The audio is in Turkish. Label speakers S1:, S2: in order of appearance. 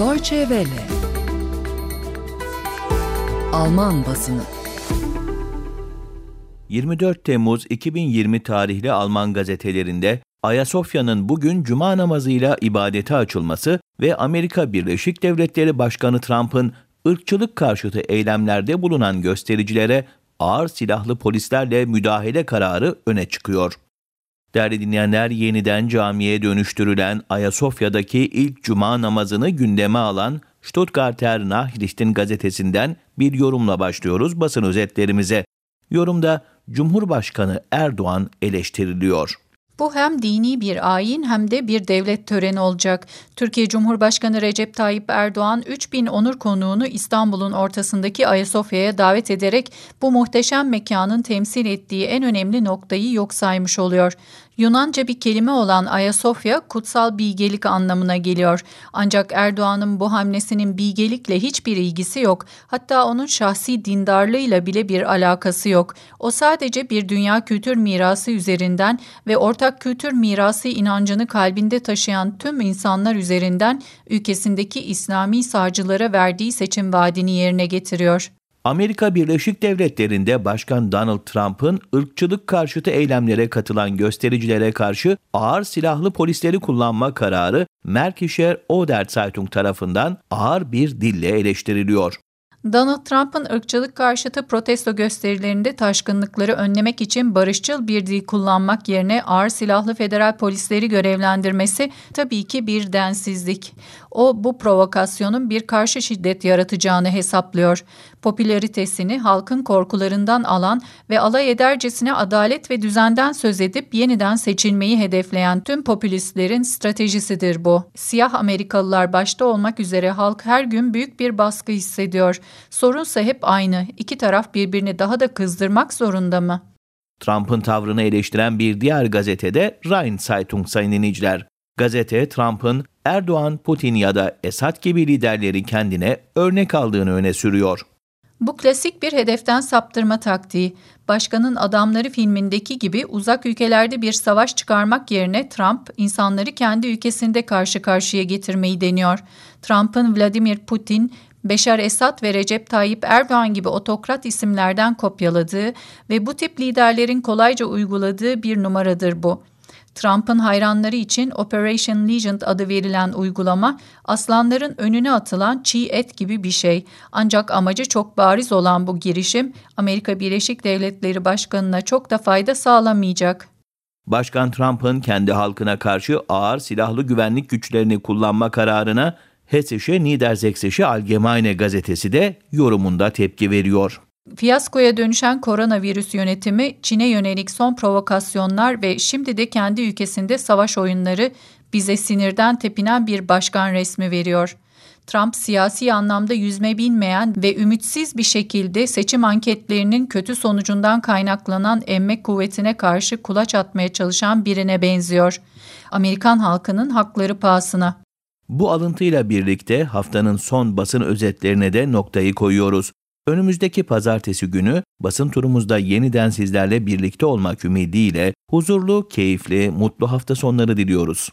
S1: Deutsche Welle Alman basını 24 Temmuz 2020 tarihli Alman gazetelerinde Ayasofya'nın bugün cuma namazıyla ibadete açılması ve Amerika Birleşik Devletleri Başkanı Trump'ın ırkçılık karşıtı eylemlerde bulunan göstericilere ağır silahlı polislerle müdahale kararı öne çıkıyor. Değerli dinleyenler, yeniden camiye dönüştürülen Ayasofya'daki ilk cuma namazını gündeme alan Stuttgarter Nachrichten gazetesinden bir yorumla başlıyoruz basın özetlerimize. Yorumda Cumhurbaşkanı Erdoğan eleştiriliyor.
S2: Bu hem dini bir ayin hem de bir devlet töreni olacak. Türkiye Cumhurbaşkanı Recep Tayyip Erdoğan 3000 onur konuğunu İstanbul'un ortasındaki Ayasofya'ya davet ederek bu muhteşem mekanın temsil ettiği en önemli noktayı yok saymış oluyor. Yunanca bir kelime olan Ayasofya kutsal bilgelik anlamına geliyor. Ancak Erdoğan'ın bu hamlesinin bilgelikle hiçbir ilgisi yok. Hatta onun şahsi dindarlığıyla bile bir alakası yok. O sadece bir dünya kültür mirası üzerinden ve ortak kültür mirası inancını kalbinde taşıyan tüm insanlar üzerinden ülkesindeki İslami sağcılara verdiği seçim vaadini yerine getiriyor.
S1: Amerika Birleşik Devletleri'nde Başkan Donald Trump'ın ırkçılık karşıtı eylemlere katılan göstericilere karşı ağır silahlı polisleri kullanma kararı Märkischer Oder Zeitung tarafından ağır bir dille eleştiriliyor.
S2: Donald Trump'ın ırkçılık karşıtı protesto gösterilerinde taşkınlıkları önlemek için barışçıl bir dil kullanmak yerine ağır silahlı federal polisleri görevlendirmesi tabii ki bir densizlik. O bu provokasyonun bir karşı şiddet yaratacağını hesaplıyor. Popülaritesini halkın korkularından alan ve alay edercesine adalet ve düzenden söz edip yeniden seçilmeyi hedefleyen tüm popülistlerin stratejisidir bu. Siyah Amerikalılar başta olmak üzere halk her gün büyük bir baskı hissediyor. Sorunsa hep aynı. İki taraf birbirini daha da kızdırmak zorunda mı?
S1: Trump'ın tavrını eleştiren bir diğer gazetede Rhein Zeitung sayın dinleyiciler. Gazete Trump'ın Erdoğan, Putin ya da Esad gibi liderleri kendine örnek aldığını öne sürüyor.
S2: Bu klasik bir hedeften saptırma taktiği. Başkanın Adamları filmindeki gibi uzak ülkelerde bir savaş çıkarmak yerine Trump insanları kendi ülkesinde karşı karşıya getirmeyi deniyor. Trump'ın Vladimir Putin, Beşar Esad ve Recep Tayyip Erdoğan gibi otokrat isimlerden kopyaladığı ve bu tip liderlerin kolayca uyguladığı bir numaradır bu. Trump'ın hayranları için Operation Legend adı verilen uygulama aslanların önüne atılan çiğ et gibi bir şey. Ancak amacı çok bariz olan bu girişim Amerika Birleşik Devletleri Başkanı'na çok da fayda sağlamayacak.
S1: Başkan Trump'ın kendi halkına karşı ağır silahlı güvenlik güçlerini kullanma kararına Hessische Niedersächsische Allgemeine gazetesi de yorumunda tepki veriyor.
S2: Fiyaskoya dönüşen koronavirüs yönetimi, Çin'e yönelik son provokasyonlar ve şimdi de kendi ülkesinde savaş oyunları bize sinirden tepinen bir başkan resmi veriyor. Trump siyasi anlamda yüzme bilmeyen ve ümitsiz bir şekilde seçim anketlerinin kötü sonucundan kaynaklanan emme kuvvetine karşı kulaç atmaya çalışan birine benziyor. Amerikan halkının hakları pahasına.
S1: Bu alıntıyla birlikte haftanın son basın özetlerine de noktayı koyuyoruz. Önümüzdeki pazartesi günü basın turumuzda yeniden sizlerle birlikte olmak ümidiyle huzurlu, keyifli, mutlu hafta sonları diliyoruz.